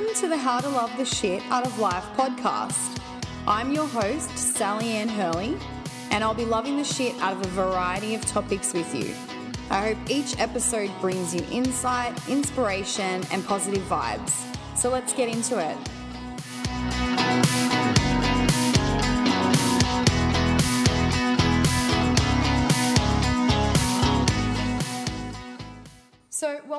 Welcome to the How to Love the Shit Out of Life podcast. I'm your host, Sally Ann Hurley, and I'll be loving the shit out of a variety of topics with you. I hope each episode brings you insight, inspiration, and positive vibes. So let's get into it.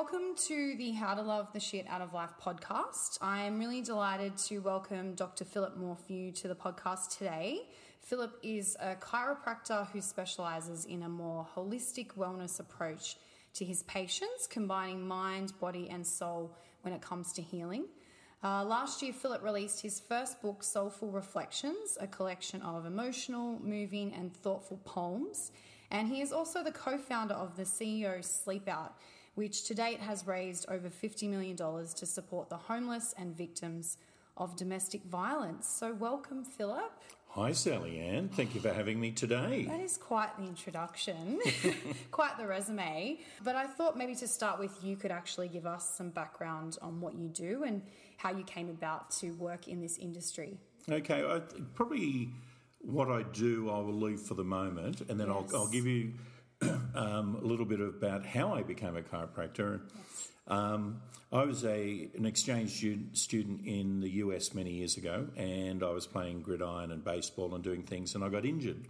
Welcome to the How to Love the Shit Out of Life podcast. I am really delighted to welcome Dr. Philip Morphew to the podcast today. Philip is a chiropractor who specializes in a more holistic wellness approach to his patients, combining mind, body, and soul when it comes to healing. Uh, last year, Philip released his first book, Soulful Reflections, a collection of emotional, moving, and thoughtful poems. And he is also the co founder of the CEO Sleep Out which to date has raised over $50 million to support the homeless and victims of domestic violence. So, welcome, Philip. Hi, Sally Ann. Thank you for having me today. That is quite the introduction, quite the resume. But I thought maybe to start with, you could actually give us some background on what you do and how you came about to work in this industry. Okay, I, probably what I do I will leave for the moment, and then yes. I'll, I'll give you um, a little bit about how I became a chiropractor. Um, I was a an exchange student, student in the US many years ago, and I was playing gridiron and baseball and doing things, and I got injured,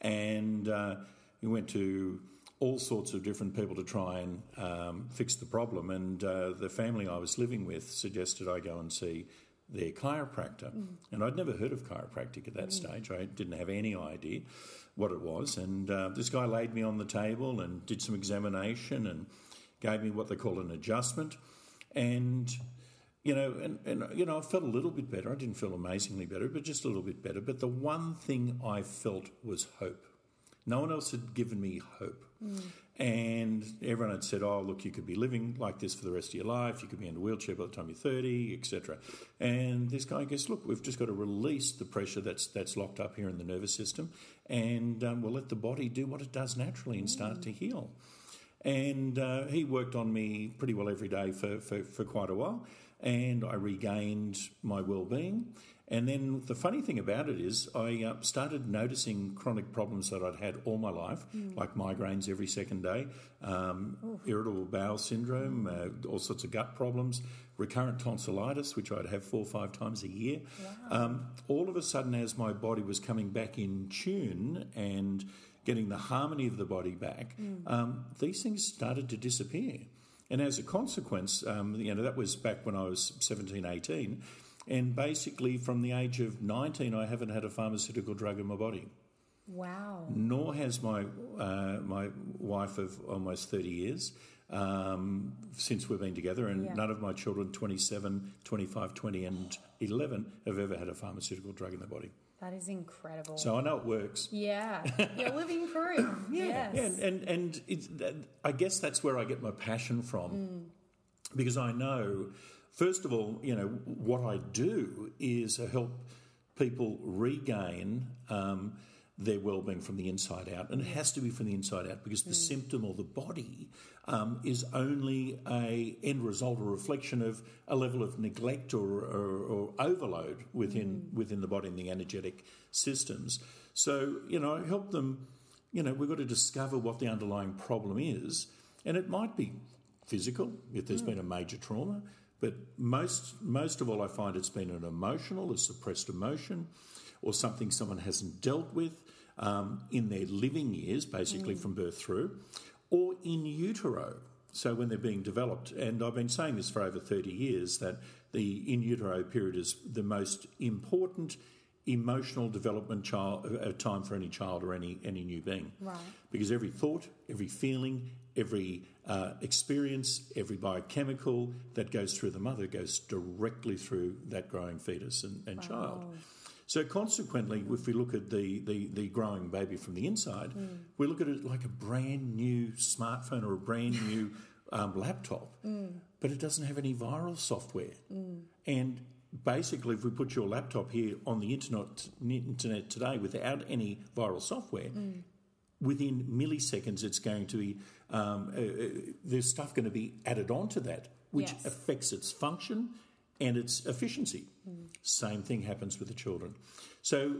and uh, we went to all sorts of different people to try and um, fix the problem. And uh, the family I was living with suggested I go and see their chiropractor, mm. and I'd never heard of chiropractic at that mm. stage. I didn't have any idea what it was. And uh, this guy laid me on the table and did some examination and gave me what they call an adjustment. And you know, and, and you know, I felt a little bit better. I didn't feel amazingly better, but just a little bit better. But the one thing I felt was hope. No one else had given me hope. Mm. And everyone had said, "Oh, look, you could be living like this for the rest of your life. You could be in a wheelchair by the time you're 30, etc." And this guy goes, "Look, we've just got to release the pressure that's that's locked up here in the nervous system, and um, we'll let the body do what it does naturally and start mm. to heal." And uh, he worked on me pretty well every day for, for, for quite a while, and I regained my well-being. And then the funny thing about it is, I uh, started noticing chronic problems that I'd had all my life, mm. like migraines every second day, um, irritable bowel syndrome, uh, all sorts of gut problems, recurrent tonsillitis, which I'd have four or five times a year. Wow. Um, all of a sudden, as my body was coming back in tune and getting the harmony of the body back, mm. um, these things started to disappear. And as a consequence, um, you know, that was back when I was 17, 18 and basically, from the age of 19, I haven't had a pharmaceutical drug in my body. Wow. Nor has my, uh, my wife of almost 30 years um, since we've been together, and yeah. none of my children, 27, 25, 20, and 11, have ever had a pharmaceutical drug in their body. That is incredible. So I know it works. Yeah, you're living proof. yeah, yes. yeah, and and, and I guess that's where I get my passion from, mm. because I know First of all, you know, what I do is help people regain um, their well-being from the inside out, and it has to be from the inside out because the mm. symptom or the body um, is only a end result or reflection of a level of neglect or, or, or overload within mm. within the body and the energetic systems. So you know, help them. You know, we've got to discover what the underlying problem is, and it might be physical if there's mm. been a major trauma. But most, most of all, I find it's been an emotional, a suppressed emotion, or something someone hasn't dealt with um, in their living years, basically mm. from birth through, or in utero. So when they're being developed, and I've been saying this for over 30 years, that the in utero period is the most important emotional development child, uh, time for any child or any, any new being. Right. Because every thought, every feeling, every uh, experience, every biochemical that goes through the mother goes directly through that growing fetus and, and wow. child. So consequently, if we look at the, the, the growing baby from the inside, mm. we look at it like a brand new smartphone or a brand new um, laptop, mm. but it doesn't have any viral software. Mm. And basically, if we put your laptop here on the internet, internet today without any viral software, mm. within milliseconds, it's going to be um, uh, uh, there's stuff going to be added onto that, which yes. affects its function, and it's efficiency. Same thing happens with the children. So,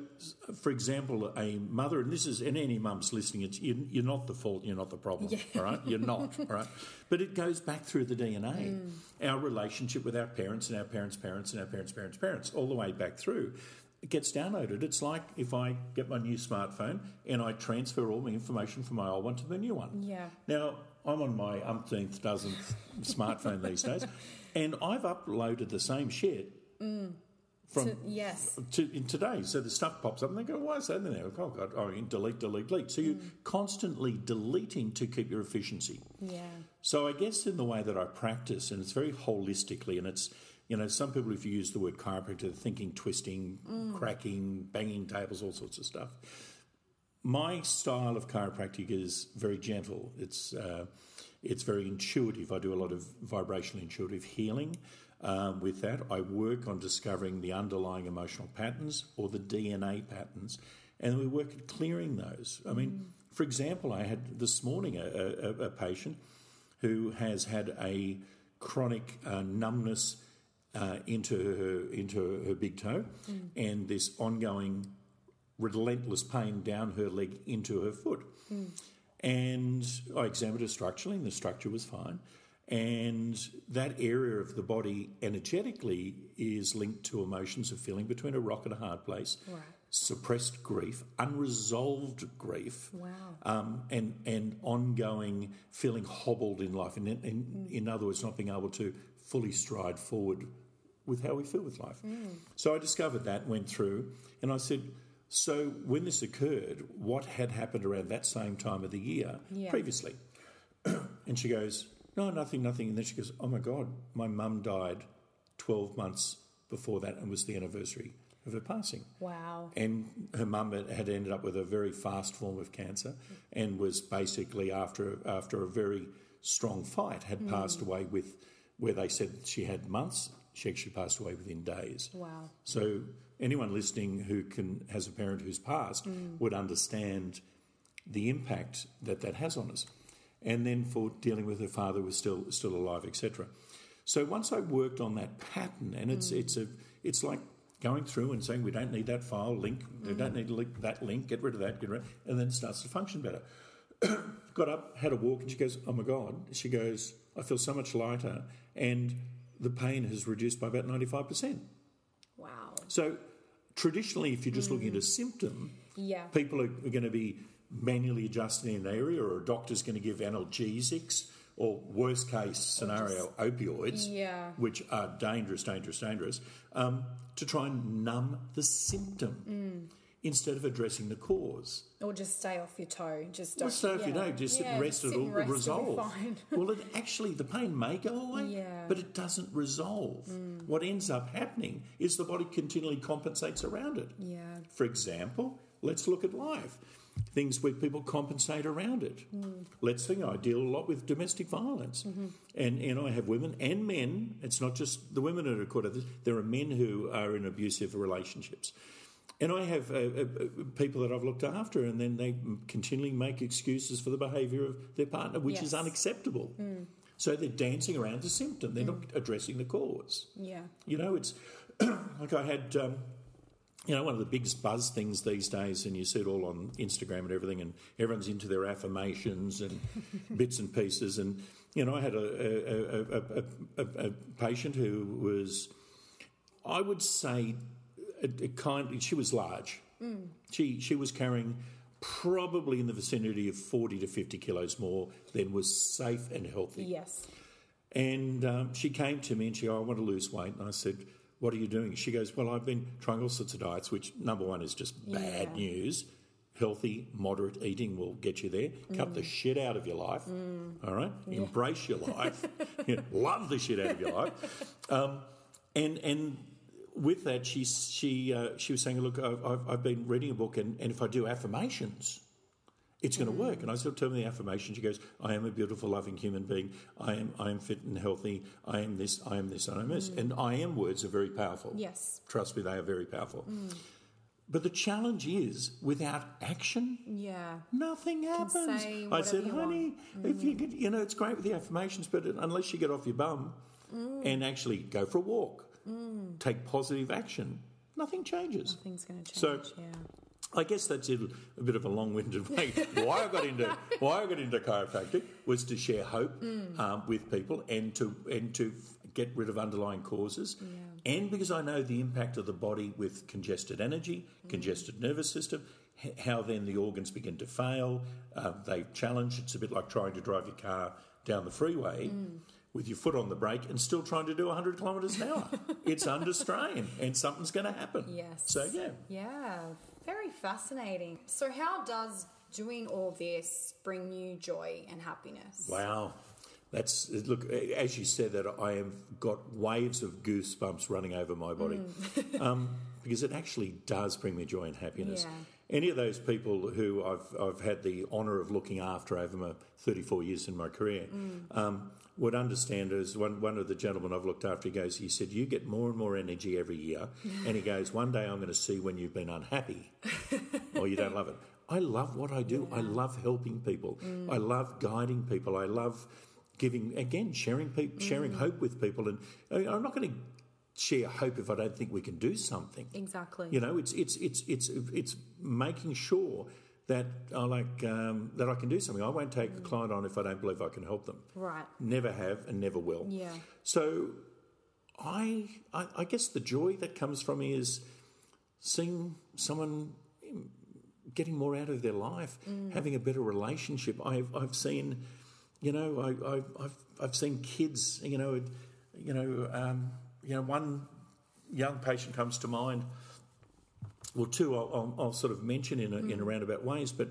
for example, a mother, and this is, and any mum's listening, it's you, you're not the fault, you're not the problem, Yeah. all right? You're not, all right? But it goes back through the DNA. Our relationship with our parents and our parents' parents and our parents' parents' parents, all the way back through. It gets downloaded. It's like if I get my new smartphone and I transfer all my information from my old one to the new one. Yeah. Now, I'm on my umpteenth dozenth smartphone these days, and I've uploaded the same shit mm. from To- yes. to, in today. So the stuff pops up, and they go, "Why is that in there?" Oh God! Oh, delete, delete, delete. So you're mm. constantly deleting to keep your efficiency. Yeah. So I guess in the way that I practice, and it's very holistically, and it's you know some people if you use the word chiropractor, they're thinking twisting, cracking, banging tables, all sorts of stuff. My style of chiropractic is very gentle. It's uh, it's very intuitive. I do a lot of vibrational intuitive healing. Um, with that, I work on discovering the underlying emotional patterns or the DNA patterns, and we work at clearing those. I mean, for example, I had this morning a, a, a patient who has had a chronic uh, numbness uh, into her into her big toe, and this ongoing relentless pain down her leg into her foot. And I examined her structurally, and the structure was fine. And that area of the body energetically is linked to emotions of feeling between a rock and a hard place, Right. suppressed grief, unresolved grief, Wow. um, and and ongoing feeling hobbled in life, and in, in, in other words, not being able to fully stride forward with how we feel with life. Mm. So I discovered that, went through, and I said, so when this occurred, what had happened around that same time of the year Yeah. previously? and she goes, no, nothing, nothing. And then she goes, oh my God, my mum died 12 months before that and was the anniversary of her passing. Wow. And her mum had- had ended up with a very fast form of cancer and was basically, after, after a very strong fight, had mm. passed away with where they said she had months, she actually passed away within days. Wow. So anyone listening who can has a parent who's passed mm. would understand the impact that that has on us. And then for dealing with her father who was still still alive, etc. So once I worked on that pattern, and it's mm. it's a it's like going through and saying we don't need that file link, we don't mm. need link, that link, get rid of that, get rid, of, it, and then it starts to function better. Got up, had a walk, and she goes, "Oh my god!" She goes, "I feel so much lighter, and the pain has reduced by about ninety five percent." Wow. So traditionally, if you're just looking at a symptom, Yeah. people are, are going to be manually adjusting an area, or a doctor's going to give analgesics, or worst case scenario, opioids, Yeah. which are dangerous, dangerous, dangerous, um, to try and numb the symptom instead of addressing the cause. Or just stay off your toe. Just don't. if you yeah. don't, just sit Yeah, and rest, sit it'll and rest, resolve. It'll be fine. well, it, actually, the pain may go away, Yeah. but it doesn't resolve. Mm. What ends up happening is the body continually compensates around it. yeah. For example, let's look at life. Things where people compensate around it. Mm. Let's think, I deal a lot with domestic violence. Mm-hmm. And, and I have women and men, it's not just the women that are caught up, there are men who are in abusive relationships. And I have uh, uh, people that I've looked after, and then they continually make excuses for the behaviour of their partner, which is Yes. unacceptable. So they're dancing around the symptom, they're not addressing the cause. Yeah. You know, it's like I had, um, you know, one of the biggest buzz things these days, and you see it all on Instagram and everything, and everyone's into their affirmations and bits and pieces. And, you know, I had a, a, a, a patient who was, I would say, a, a kind, she was large. She, she was carrying probably in the vicinity of 40 to 50 kilos more than was safe and healthy. Yes. And um, she came to me and she, oh, I want to lose weight. And I said, What are you doing? She goes, Well, I've been trying all sorts of diets, which number one is just bad Yeah. news. Healthy, moderate eating will get you there. Cut the shit out of your life. All right? Embrace your life. You Love the shit out of your life. Um, and, and with that, she, she, uh, she was saying, Look, I've, I've, been reading a book, and, and if I do affirmations, it's going to work. And I said, tell me the affirmation. She goes, I am a beautiful, loving human being. I am, I am fit and healthy. I am this, I am this, I am this. And I am words are very powerful. Yes. Trust me, they are very powerful. But the challenge is, without action, Yeah. nothing happens. I said, honey, if you could, you know, it's great with the affirmations, but unless you get off your bum and actually go for a walk, take positive action, nothing changes. Nothing's going to change. So- yeah. I guess that's a, a bit of a long-winded way. why I got into why I got into chiropractic was to share hope um, with people and to and to get rid of underlying causes, and because I know the impact of the body with congested energy, congested nervous system, h- how then the organs begin to fail. Uh, they challenge. It's a bit like trying to drive your car down the freeway. With your foot on the brake and still trying to do 100 kilometres an hour. it's under strain and something's going to happen. Yes. So, yeah. Yeah, very fascinating. So, how does doing all this bring you joy and happiness? Wow. That's look as you said that I have got waves of goosebumps running over my body um, because it actually does bring me joy and happiness. Yeah. Any of those people who I've I've had the honour of looking after over my 34 years in my career um, would understand. As one one of the gentlemen I've looked after, he goes, he said, "You get more and more energy every year," and he goes, "One day I'm going to see when you've been unhappy or you don't love it." I love what I do. I love helping people. Mm. I love guiding people. I love giving again sharing peop sharing mm. hope with people. And I mean, I'm not going to share hope if I don't think we can do something. Exactly. You know, it's it's it's it's it's making sure that I like um, that I can do something. I won't take a client on if I don't believe I can help them. Right. Never have and never will. Yeah. So, I, I I guess the joy that comes from me is seeing someone getting more out of their life, having a better relationship. I've I've seen, you know, I, I've I've I've seen kids, you know, you know, um, you know, one young patient comes to mind. Well, two I'll, I'll, I'll sort of mention in a, in a mm. roundabout ways, but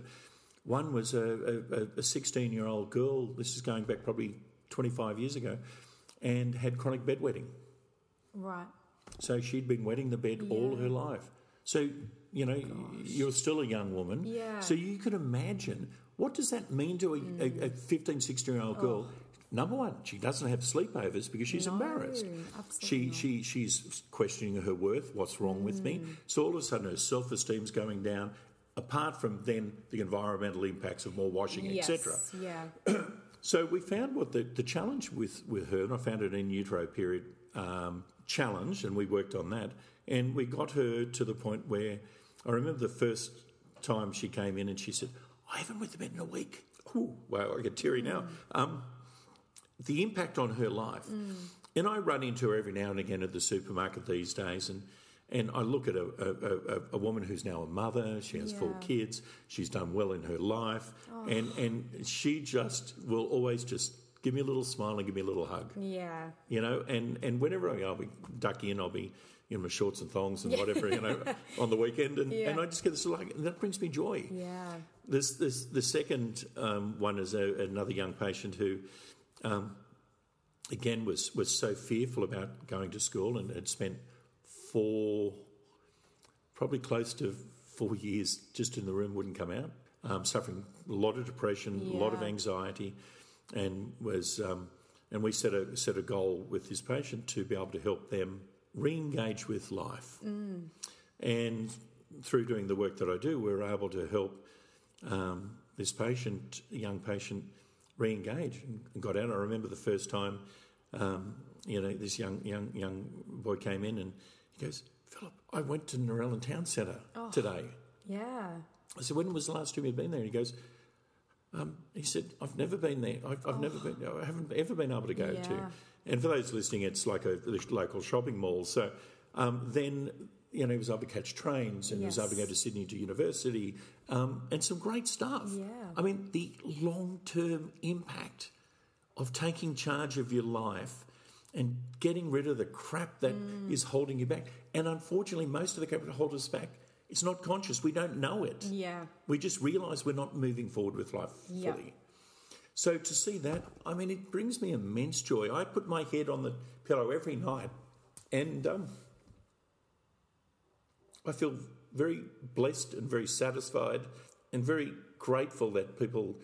one was a, a, a 16 year old girl. This is going back probably 25 years ago, and had chronic bedwetting. Right. So she'd been wetting the bed all her life. So, you know, you're still a young woman. Yeah. So you can imagine what does that mean to a, a, a mm. 15, 16 year old girl? Number one, she doesn't have sleepovers because she's No, embarrassed. She, not. she, she's questioning her worth. What's wrong with me? So all of a sudden, her self esteem's going down. Apart from then the environmental impacts of more washing, Yes. etc. Yeah. So we found what the, the challenge with, with her, and I found it in utero period um, challenge, and we worked on that. And we got her to the point where I remember the first time she came in and she said, I haven't wet the bed in a week. Ooh, wow, I get teary now. Um, the impact on her life. And I run into her every now and again at the supermarket these days, and and I look at a, a, a, a woman who's now a mother. She has four kids. She's done well in her life, and and she just will always just give me a little smile and give me a little hug. Yeah. You know, and and whenever I, I'll be duck in, I'll be in my shorts and thongs and whatever, you know, on the weekend, and, Yeah. and I just get this like and that brings me joy. Yeah. This, this, the second um, one is a, another young patient who, um, again, was, was so fearful about going to school and had spent four, probably close to four years just in the room, wouldn't come out, um, suffering a lot of depression, a lot of anxiety, and was. Um, and we set a set a goal with this patient to be able to help them re-engage with life. And through doing the work that I do, we're able to help um, this patient, a young patient, re-engage and got out. I remember the first time, um, you know, this young young young boy came in and he goes, "Philip, I went to Narellan Town Centre today." Yeah. I said, "When was the last time you'd been there?" And he goes, um, "He said, I've never been there. I've, I've never been. I haven't ever been able to go to." And for those listening, it's like a local shopping mall. So um, then, you know, he was able to catch trains and he was able to go to Sydney to university um, and some great stuff. Yeah. I mean, the long term impact of taking charge of your life and getting rid of the crap that is Mm. holding you back. And unfortunately, most of the crap that holds us back, it's not conscious. We don't know it. Yeah. We just realise we're not moving forward with life Yeah. fully. So to see that, I mean, it brings me immense joy. I put my head on the pillow every night, and um, I feel very blessed and very satisfied, and very grateful that people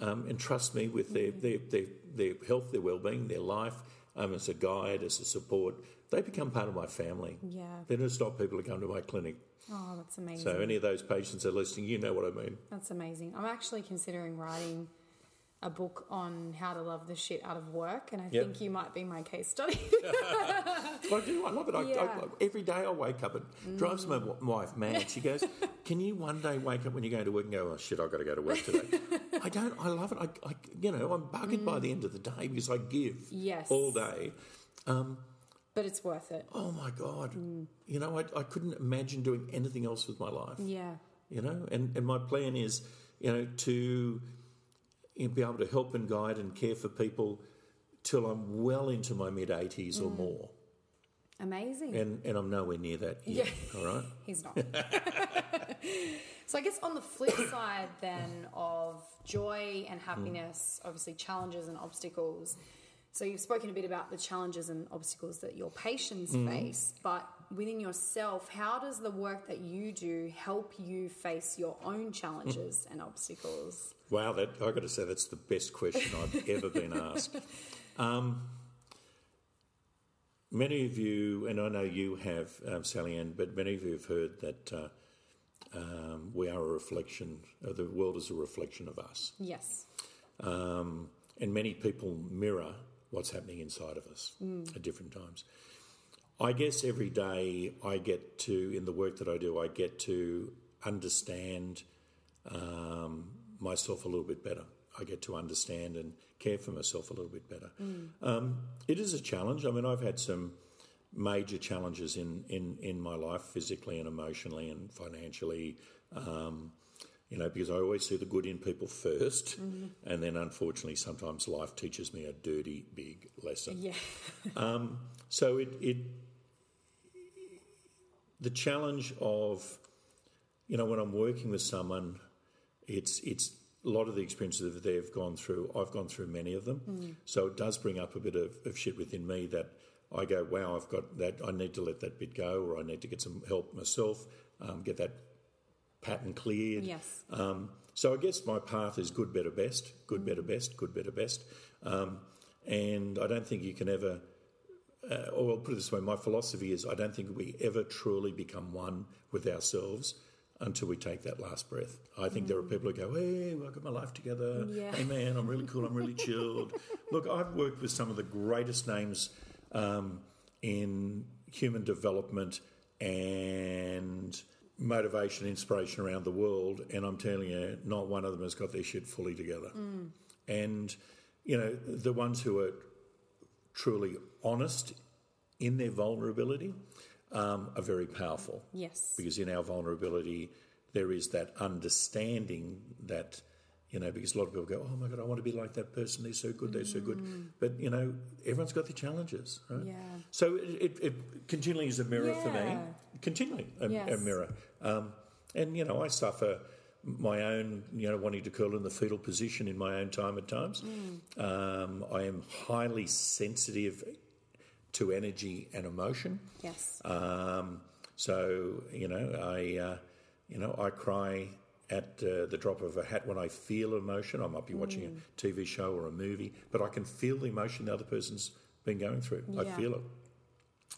um, entrust me with their, their, their, their health, their well-being, their life, um, as a guide, as a support. They become part of my family. Yeah. They're not stop people to come to my clinic. Oh, that's amazing. So any of those patients that are listening, you know what I mean. That's amazing. I'm actually considering writing a book on how to love the shit out of work, and I Yep. think you might be my case study. I do. I love it. I, I, Yeah. Mm. every day I wake up. It drives my wife mad. She goes, "Can you one day wake up when you go to work and go, oh shit, I've got to go to work today?" I don't. I love it. I, I you know, I'm buggered by the end of the day because I give Mm. Yes. all day. but it's worth it. Oh my god! Mm. You know, I, I couldn't imagine doing anything else with my life. Yeah. You know, and and my plan is, you know, to know, be able to help and guide and care for people till I'm well into my mid 80s Mm. or more. Amazing. And, and I'm nowhere near that yet, all right? He's not. so I guess on the flip side then of joy and happiness, obviously challenges and obstacles. So you've spoken a bit about the challenges and obstacles that your patients face, but within yourself, how does the work that you do help you face your own challenges and obstacles? Wow, that I've got to say that's the best question I've ever been asked. Um, many of you, and I know you have, um, Sally Ann, but many of you have heard that uh, um, we are a reflection, uh, the world is a reflection of us. Yes. Um, and many people mirror what's happening inside of us at different times. I guess every day I get to, in the work that I do, I get to understand um, myself a little bit better. I get to understand and care for myself a little bit better. Um, it is a challenge. I mean, I've had some major challenges in, in, in my life, physically and emotionally and financially. Um, you know, because I always see the good in people 1st and then unfortunately sometimes life teaches me a dirty, big lesson. Yeah. So it, it the challenge of you know when I'm working with someone, it's it's a lot of the experiences that they've gone through. I've gone through many of them, so it does bring up a bit of, of shit within me that I go, wow, I've got that. I need to let that bit go, or I need to get some help myself, um, get that pattern cleared. Yes. Um, so I guess my path is good, better, best, good, better, best, good, better, best. Um, and I don't think you can ever, uh, or I'll put it this way, my philosophy is I don't think we ever truly become one with ourselves until we take that last breath. I think there are people who go, hey, I've got my life together. Yeah. Hey, man, I'm really cool. I'm really chilled. Look, I've worked with some of the greatest names um, in human development and motivation, inspiration around the world, and I'm telling you, not one of them has got their shit fully together. And you know, the ones who are truly honest in their vulnerability um, are very powerful. Yes. because in our vulnerability there is that understanding that you know because a lot of people go oh my god i want to be like that person. They're so good. They're so good. But you know everyone's got their challenges right? Yeah. so it, it, it continually is a mirror for me. Continually a, a mirror. Um, and you know i suffer my own you know wanting to curl in the fetal position in my own time at times Mm. um, i am highly sensitive to energy and emotion Yes. um, so you know, I uh, you know I cry at uh, the drop of a hat when I feel emotion. I might be watching Mm. a TV show or a movie, but I can feel the emotion the other person's been going through. I feel it.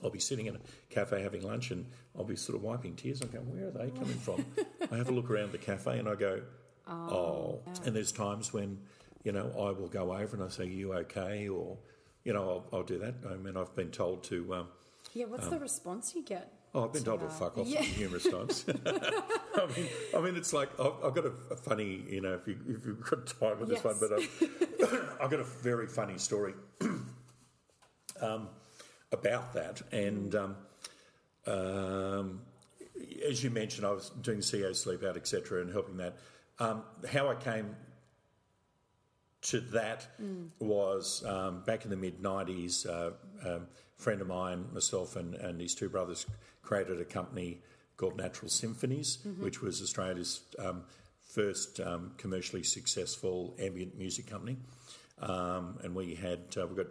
I'll be sitting in a cafe having lunch and I'll be sort of wiping tears. I'm going, where are they coming from? I have a look around the cafe and I go, oh. And there's times when, you know, I will go over and I say, you okay? Or, you know, I'll, I'll do that. I mean, I've been told to, um, yeah. What's the response you get? Oh, I've been told to fuck off Yeah. numerous times. I mean, I mean, it's like I've, I've got a, a funny, you know, if, you, if you've got time with this one, but I've, I've got a very funny story um, about that. And um, um, as you mentioned, I was doing CEO sleep out, etc., and helping that. Um, how I came to that was um, back in the mid 90s. Uh, um, a friend of mine, myself, and, and his two brothers created a company called Natural Symphonies, which was Australia's um, first um, commercially successful ambient music company. Um, and we had uh, we've got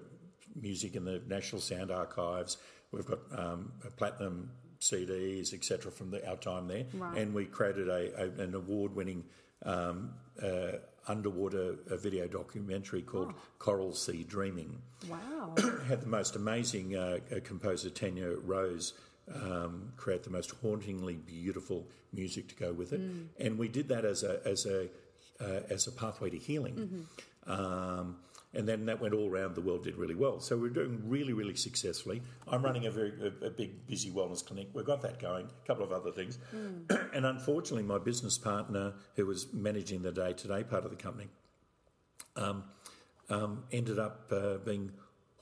music in the National Sound Archives. We've got um, platinum CDs, etc., from the, our time there, and we created a, a, an award-winning um, uh, underwater uh video documentary called Coral Sea Dreaming. Wow. Had the most amazing uh, uh, composer Tanya Rose um, create the most hauntingly beautiful music to go with it, and we did that as a as a uh, as a pathway to healing. Um, and then that went all around the world, did really well. So we're doing really, really successfully. I'm running a very a, a big, busy wellness clinic. We've got that going. A couple of other things, mm. and unfortunately, my business partner, who was managing the day-to-day part of the company, um, um, ended up uh, being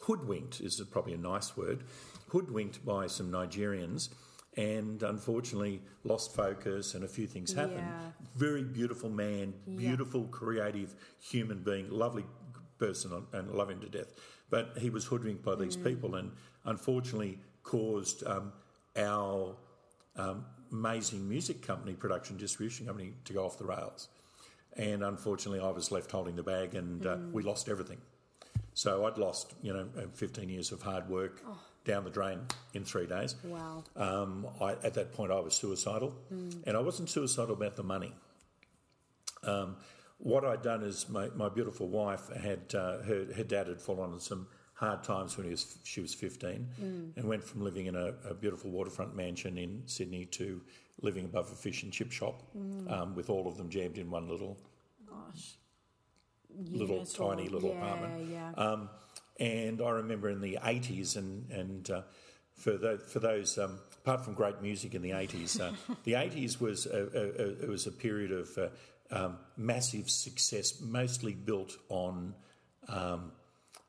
hoodwinked. Is probably a nice word. Hoodwinked by some Nigerians and unfortunately lost focus and a few things happened. Yeah. Very beautiful man, beautiful, yeah. creative human being, lovely person and love him to death. But he was hoodwinked by these mm. people and unfortunately caused um, our um, amazing music company, production distribution company, to go off the rails. And unfortunately, I was left holding the bag and uh, mm. we lost everything. So I'd lost, you know, 15 years of hard work. Oh down the drain in three days. Wow. Um, I, at that point, I was suicidal, mm. and I wasn't suicidal about the money. Um, what I'd done is my, my beautiful wife had uh, her, her dad had fallen on some hard times when he was, she was 15 mm. and went from living in a, a, beautiful waterfront mansion in Sydney to living above a fish and chip shop mm. um, with all of them jammed in one little Gosh. little Unit tiny little yeah, apartment. Yeah. Um, and I remember in the 80s, and, and uh, for, the, for those, um, apart from great music in the 80s, uh, the 80s was a, a, a, it was a period of uh, um, massive success, mostly built on um,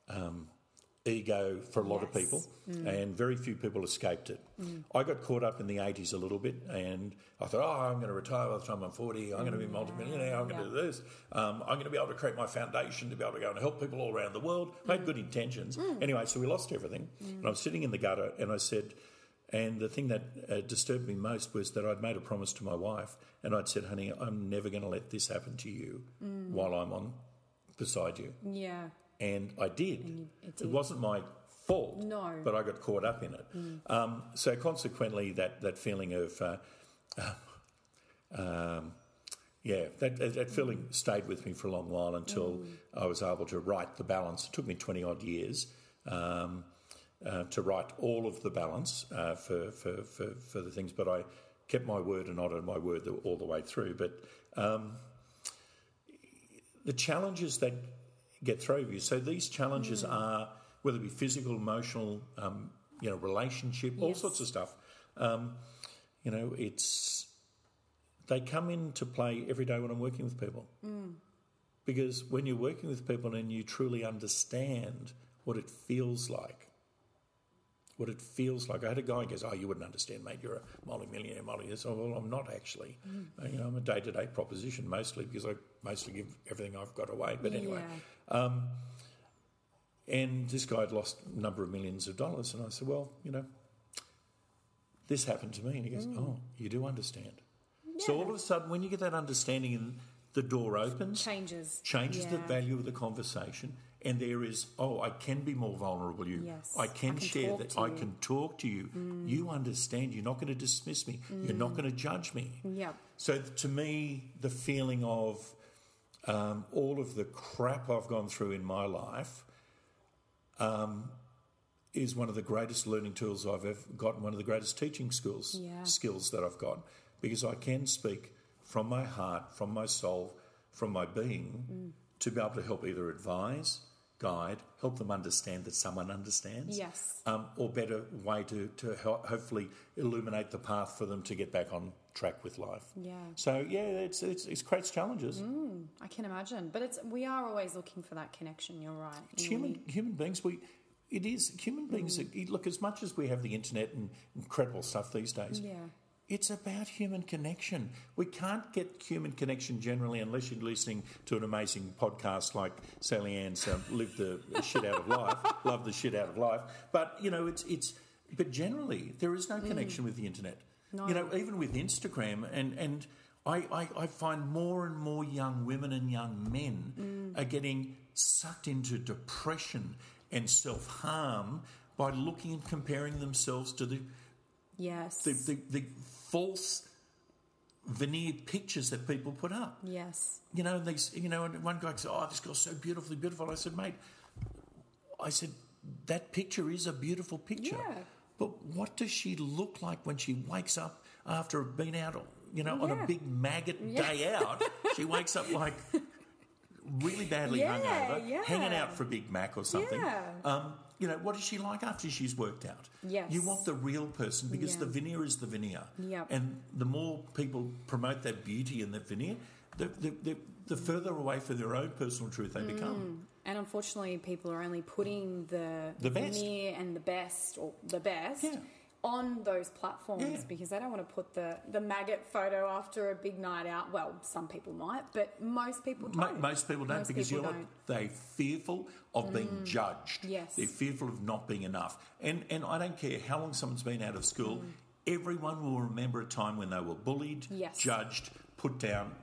um ego for a lot yes. of people, mm. and very few people escaped it. Mm. I got caught up in the 80s a little bit, and I thought, oh, I'm going to retire by the time I'm 40. I'm mm. going to be multimillionaire. I'm yeah. going to do this. Um, I'm going to be able to create my foundation to be able to go and help people all around the world. I had mm. good intentions. Mm. Anyway, so we lost everything. Mm. And I was sitting in the gutter, and I said, and the thing that uh, disturbed me most was that I'd made a promise to my wife, and I'd said, honey, I'm never going to let this happen to you while I'm on beside you. Yeah and I did. And it, did. it wasn't my fault. No. But I got caught up in it. Mm. Um, so consequently, that, that feeling of, uh, um, yeah, that, that feeling stayed with me for a long while until mm. I was able to write the balance. It took me 20 odd years um, uh, to write all of the balance uh, for, for, for, for, the things, but I kept my word and honoured my word all the way through. But um, the challenges that get through you. So these challenges mm. are whether it be physical, emotional, um, you know, relationship, yes. all sorts of stuff. Um, you know, it's they come into play every day when I'm working with people. Mm. Because when you're working with people and you truly understand what it feels like, what it feels like. I had a guy who goes, "Oh, you wouldn't understand, mate. You're a multi-millionaire, multi." So, well, I'm not actually. Mm. You know, I'm a day-to-day proposition mostly because I mostly give everything I've got away. But anyway, yeah. um, and this guy had lost a number of millions of dollars, and I said, "Well, you know, this happened to me," and he goes, mm. "Oh, you do understand." Yeah. So all of a sudden, when you get that understanding, and the door opens, changes, changes yeah. the value of the conversation and there is oh i can be more vulnerable you yes. i can, I can share that i can talk to you mm. you understand you're not going to dismiss me mm. you're not mm. going to judge me yep. so to me the feeling of um, all of the crap i've gone through in my life um, is one of the greatest learning tools i've ever gotten one of the greatest teaching skills yeah. skills that i've got because i can speak from my heart from my soul from my being mm. to be able to help either advise guide, help them understand that someone understands. Yes. Um, or better way to, to help, hopefully illuminate the path for them to get back on track with life. Yeah. So yeah, it's it's, it creates challenges. Mm, I can imagine, but it's we are always looking for that connection. You're right. Human human beings we. It is human beings. Mm. Look, as much as we have the internet and incredible stuff these days, yeah it's about human connection. We can't get human connection generally unless you're listening to an amazing podcast like Sally Ann's um, "Live the Shit Out of Life," love the shit out of life. But you know, it's it's. But generally, there is no mm. connection mm. with the internet. No. You know, even with Instagram and and. I, I, I, find more and more young women and young men mm. are getting sucked into depression and self harm by looking and comparing themselves to the yes the, the, the false veneered pictures that people put up. Yes. You know, these, you know, and one guy said, "Oh, this girl's so beautifully beautiful." I said, "Mate," I said, "that picture is a beautiful picture." Yeah. But what does she look like when she wakes up after being out, you know, yeah. on a big maggot yeah. day out? she wakes up like really badly Yeah, hungover, hanging out for a Big Mac or something. Yeah. Um, you know, what is she like after she's worked out? Yes. You want the real person because Yeah. the veneer is the veneer. Yep. And the more people promote that beauty and that veneer, the, the, the, the further away from their own personal truth they become. Mm. And unfortunately, people are only putting the The best. veneer and the best, or the best, Yeah. On those platforms Yeah. because they don't want to put the, the maggot photo after a big night out. Well, some people might, but most people don't. Most people don't Most because people you're don't. Mm. they're fearful of being judged. Yes. They're fearful of not being enough. And and I don't care how long someone's been out of school, Mm. everyone will remember a time when they were bullied, Yes. judged, put down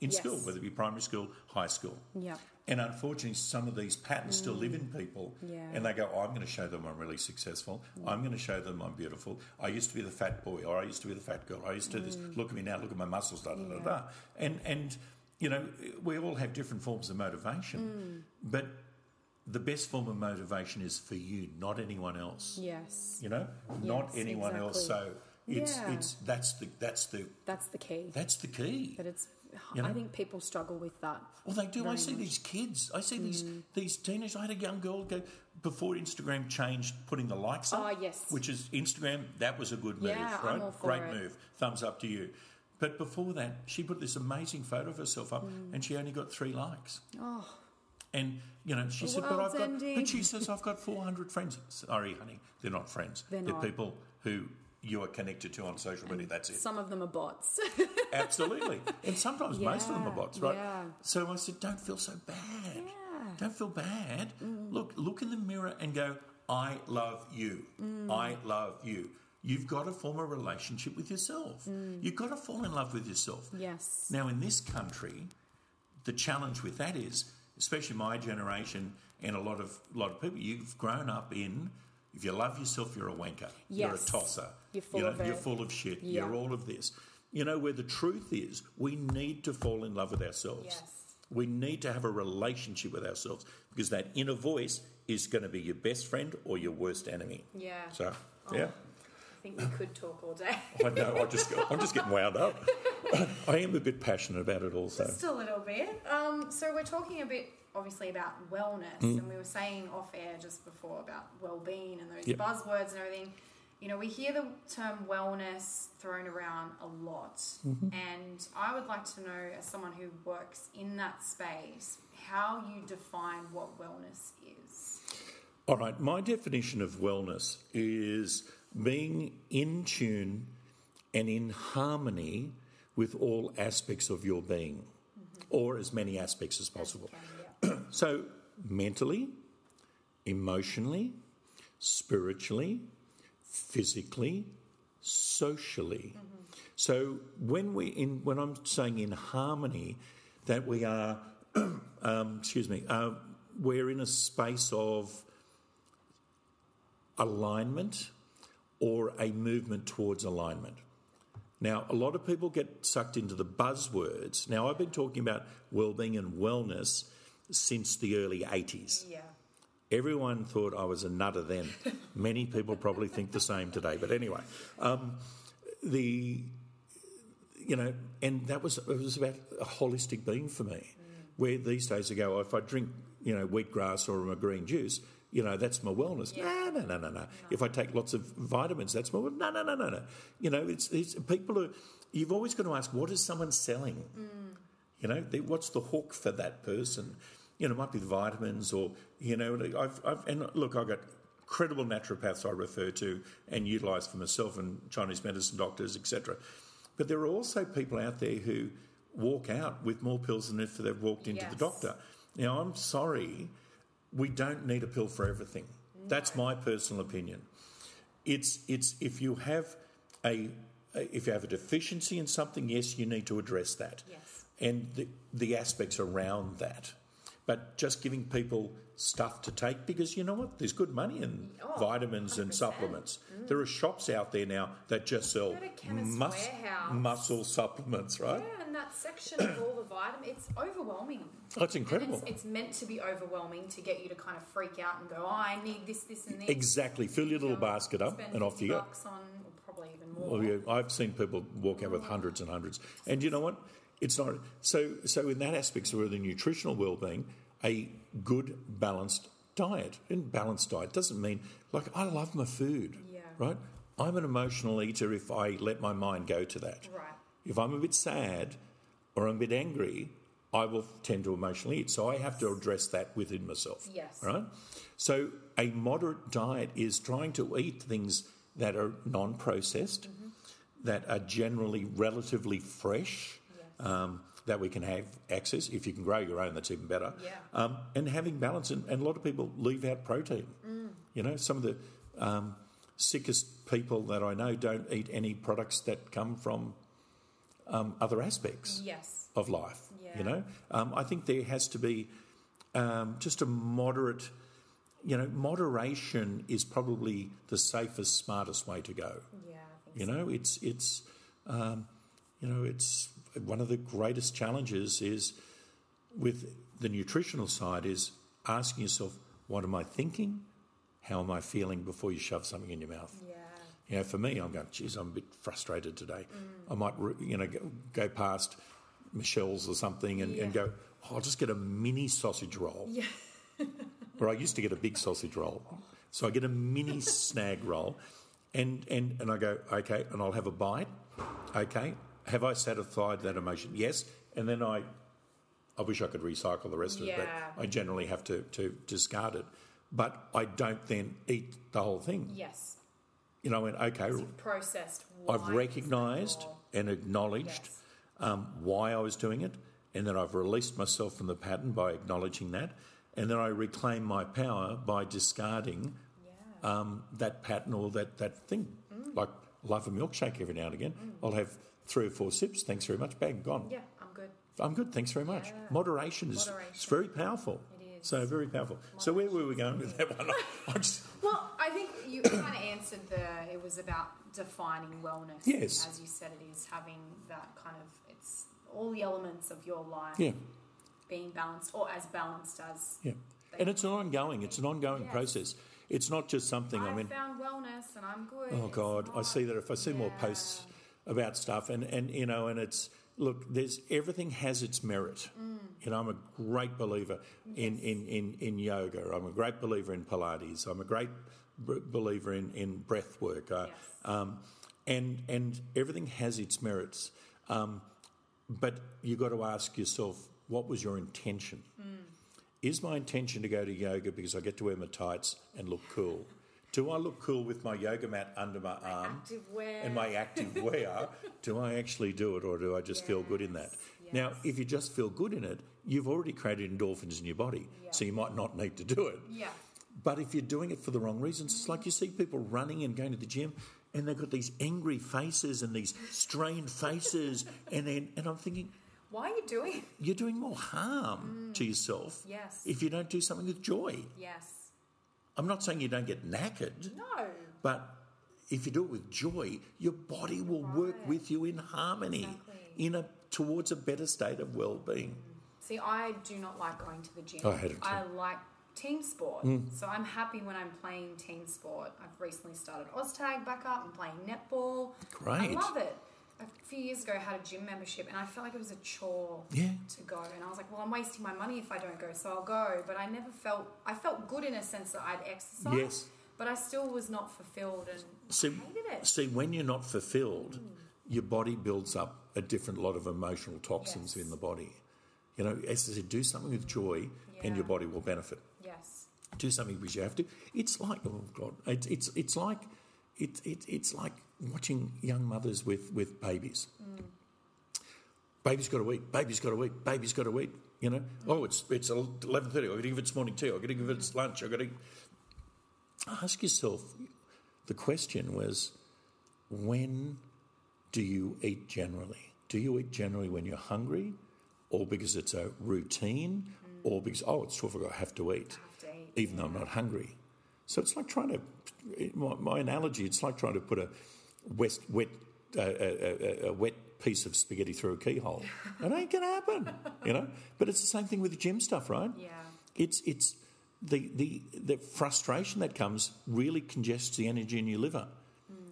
in Yes. school, whether it be primary school, high school. Yeah. And unfortunately, some of these patterns still live in people. Mm. Yeah. And they go, oh, I'm going to show them I'm really successful. I'm going to show them I'm beautiful. I used to be the fat boy, or I used to be the fat girl. I used to do this. Look at me now. Look at my muscles. Da da da Mm. Yeah. da. And and you know, we all have different forms of motivation, Mm. but the best form of motivation is for you, not anyone else. Yes. You know, not Yes, anyone else. So it's Yeah. it's that's the that's the That's the key. that's the key. But it's, You I think people struggle with that. Well, they do. I see much. these kids. I see these these teenagers. I had a young girl go before Instagram changed putting the likes up. Ah, yes. Which is Instagram. That was a good move, Yeah, I'm right? all for Great it. move. Thumbs up to you. But before that, she put this amazing photo of herself up, and she only got three likes. Mm. Oh, And you know, she The said, "But I've got." But she says, "I've got 400 friends." Sorry, honey, they're not friends. They're not. people who you are connected to on social media. That's it. some of them are bots. Absolutely. And sometimes most of them are bots, right? yeah. So I said, don't feel so bad. Yeah. Mm. Don't feel bad. Look, look in the mirror and go, I love you. Mm. I love you. You've got to form a relationship with yourself. Mm. You've got to fall in love with yourself. yes. Now, in this country, the challenge with that is, especially my generation and a lot of lot of people, you've grown up in. If you love yourself, you're a wanker. Yes. You're a tosser. You're full you know, of. You're full of shit. Yeah. You're all of this. You know where the truth is. We need to fall in love with ourselves. Yes. We need to have a relationship with ourselves because that inner voice is going to be your best friend or your worst enemy. Yeah. So, Oh. yeah. I think we could talk all day. I know. I just, I'm just getting wound up. I am a bit passionate about it also. Just a little bit. Um, so we're talking a bit, obviously, about wellness, Mm. and we were saying off air just before about well-being and those Yep. buzzwords and everything. You know, we hear the term wellness thrown around a lot, Mm-hmm. and I would like to know, as someone who works in that space, how you define what wellness is. All right, my definition of wellness is being in tune and in harmony with all aspects of your being, or as many aspects as possible. Can, yeah. So, mentally, emotionally, spiritually, physically, socially. So, when we in when I'm saying in harmony, that we are, um, excuse me, uh, we're in a space of alignment or a movement towards alignment. Now, a lot of people get sucked into the buzzwords. Now, I've been talking about well-being and wellness since the early 80s. Yeah. Everyone thought I was a nutter then. Many people probably think the same today. But anyway, um, the you know, and that was it was about a holistic being for me. Where these days ago, if I drink you know wheatgrass or a green juice, you know that's my wellness. No, no, no, no, no. If I take lots of vitamins, that's my no, no, no, no, no. You know, it's, it's people are. You've always got to ask, what is someone selling? Mm. You know, the, what's the hook for that person? You know, it might be the vitamins or, you know, I've, I've and look, I've got credible naturopaths I refer to and utilise for myself and Chinese medicine doctors, etc. But there are also people out there who walk out with more pills than if they've walked into the doctor. Now, I'm sorry, we don't need a pill for everything. That's my personal opinion. It's it's if you have a if you have a deficiency in something, yes, you need to address that Yes. and the, the aspects around that. But just giving people stuff to take because you know what? There's good money in Oh, vitamins and 100%. supplements. There are shops out there now that just sell Go to Chemist Warehouse. muscle supplements, right? Yeah, and that section of all the vitamins, it's overwhelming. That's incredible. it's, it's meant to be overwhelming to get you to kind of freak out and go, oh, I need this, this, and this. Exactly. Fill your little You know, basket up and off 50 you go. on, probably even more. Well, yeah, I've seen people walk out with hundreds and hundreds. And you know what? It's not so. So in that aspect, so the nutritional well-being, a good balanced diet. And balanced diet doesn't mean like I love my food. Yeah. Right. I'm an emotional eater if I let my mind go to that. Right. If I'm a bit sad or I'm a bit angry, I will tend to emotionally eat. So I have to address that within myself. Yes. Right? So a moderate diet is trying to eat things that are non processed, Mm-hmm. that are generally relatively fresh, Yes. um, that we can have access. If you can grow your own, that's even better. Yeah. Um, and having balance, and, and a lot of people leave out protein. Mm. You know, some of the um, sickest people that I know don't eat any products that come from um, other aspects Yes. of life. Yeah. You know, um, I think there has to be um, just a moderate. You know, moderation is probably the safest, smartest way to go. Yeah. I think You know, it's it's um, you know it's one of the greatest challenges is with the nutritional side is asking yourself, what am I thinking? How am I feeling before you shove something in your mouth? Yeah. You know, for me, I'm going, geez, I'm a bit frustrated today. I might, you know, go, go past Michel's or something and, and go, oh, I'll just get a mini sausage roll. Yeah. Or I used to get a big sausage roll. So I get a mini snag roll and, and, and I go, okay, and I'll have a bite. Okay, have I satisfied that emotion? Yes. And then I, I wish I could recycle the rest of it, Yeah. but I generally have to, to discard it. But I don't then eat the whole thing. Yes. You know, I went, okay, processed. I've recognised and acknowledged Yes. um, why I was doing it, and then I've released myself from the pattern by acknowledging that, and then I reclaim my power by discarding Yeah. um, that pattern or that, that thing. Mm. Like, love a milkshake every now and again. I'll have three or four sips, thanks very much, bang, gone. yeah. I'm good. I'm good, thanks very much. Yeah. Moderation is Moderation. It's very powerful. It is. So, very powerful. So, where were we going with that one? I just, Well, I think you kind of answered the. It was about defining wellness. Yes. As you said, it is having that kind of. It's all the elements of your life yeah. being balanced, or as balanced as. Yeah. And it's an ongoing, it's an ongoing Yes. process. It's not just something, I I mean, found wellness and I'm good. oh God, I see that if I see more posts about stuff and, and, you know, and it's, look, there's, everything has its merit. Mm. You know, I'm a great believer in, in, in, in yoga. I'm a great believer in Pilates. I'm a great b- believer in, in breath work. Uh, Yes. um, and, and everything has its merits. Um, but you've got to ask yourself, what was your intention? Is my intention to go to yoga because I get to wear my tights and look cool? Do I look cool with my yoga mat under my arm and my active wear? Do I actually do it or do I just feel good in that? Yes, Now, if you just feel good in it, you've already created endorphins in your body, Yeah. so you might not need to do it. Yeah. But if you're doing it for the wrong reasons, it's like you see people running and going to the gym and they've got these angry faces and these strained faces, and then and I'm thinking, Why are you doing it? you're doing more harm mm. to yourself Yes. if you don't do something with joy. Yes. I'm not saying you don't get knackered, No. but if you do it with joy, your body will work with you in harmony, Exactly. in a towards a better state of well-being. Mm. See, I do not like going to the gym. Oh, I hate it too. I like team sport. Hmm. So I'm happy when I'm playing team sport. I've recently started OzTag back up and playing netball. Great. I love it. A few years ago, I had a gym membership and I felt like it was a chore Yeah. to go. And I was like, well, I'm wasting my money if I don't go, so I'll go. But I never felt, I felt good in a sense that I'd exercised. Yes. But I still was not fulfilled and See, hated it. see, when you're not fulfilled, hmm. your body builds up a different lot of emotional toxins Yes. in the body. You know, as I said, do something with joy, and your body will benefit. Yes. Do something because you have to. It's like oh god, it's it's it's like it, it it's like watching young mothers with with babies. Mm. Baby's got to eat. Baby's got to eat. Baby's got to eat. You know. Mm. Oh, it's it's eleven thirty. I've got to give it its morning tea. I've got to give it its lunch. I've got to ask yourself. The question was, when do you eat generally? Do you eat generally when you're hungry, or because it's a routine, or because oh it's twelve o'clock I have to eat, Have to eat. even though I'm not hungry? So it's like trying to. My, my analogy, it's like trying to put a wet wet uh, a, a, a wet piece of spaghetti through a keyhole. It ain't gonna happen, you know. But it's the same thing with the gym stuff, right? Yeah. It's it's the, the the frustration that comes really congests the energy in your liver.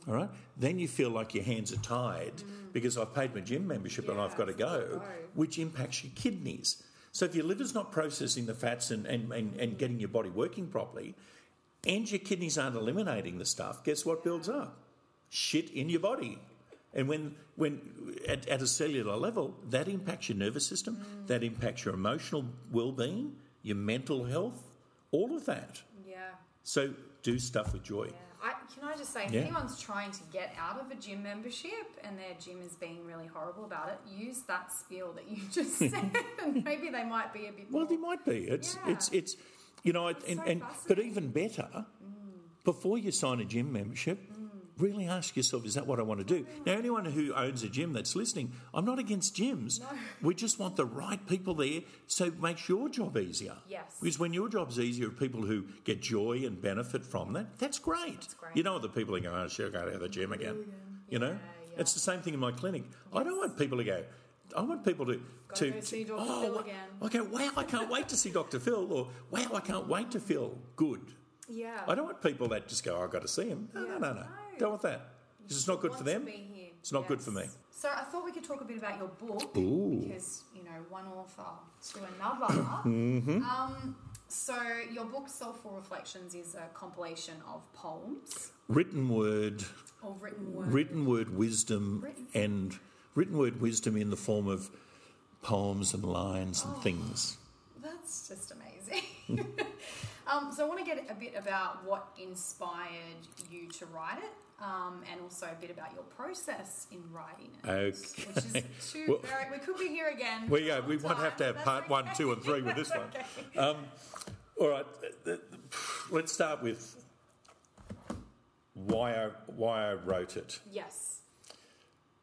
All right. Then you feel like your hands are tied because I've paid my gym membership and Yeah, I've got to go, go. which impacts your kidneys. So if your liver's not processing the fats and, and, and, and getting your body working properly, and your kidneys aren't eliminating the stuff, guess what builds up? Shit in your body. And when, when at, at a cellular level, that impacts your nervous system, mm. that impacts your emotional well-being, your mental health, all of that. Yeah. So do stuff with joy. Yeah. I, can I just say, if Yeah. anyone's trying to get out of a gym membership and their gym is being really horrible about it, use that spiel that you just said, and maybe they might be a bit Well, more. they might be. It's Yeah. it's it's you know, and, so and but even better, mm. before you sign a gym membership, mm. Really ask yourself: Is that what I want to do? Now, anyone who owns a gym that's listening, I'm not against gyms. We just want the right people there, so it makes your job easier. Yes. Because when your job's easier, people who get joy and benefit from that, that's great. That's great. You know, the people are going, "Oh, I go to the gym again." Oh, you know, yeah. it's the same thing in my clinic. I don't want people to go. I want people to Gotta to, go see Dr. oh, Phil again. I go, wow, I can't wait to see Dr. Phil, or wow, I can't wait to feel good. yeah. I don't want people that just go, oh, I've got to see him. No, Yeah. no, no, no. Don't want that. It's not good for them. It's not good for me. So I thought we could talk a bit about your book Ooh. because you know one author to another. Mm-hmm. um, so your book Soulful Reflections is a compilation of poems Written word, or written words. written word wisdom, Written- and written word wisdom in the form of poems and lines Oh. and things. That's just amazing. um, so I want to get a bit about what inspired you to write it. Um, and also a bit about your process in writing it, Okay. which is two Well- very. We could be here again. Well, for yeah, we won't have to have part that's one, two, and three with this one. Okay. Um, all right, let's start with why I why I wrote it. Yes.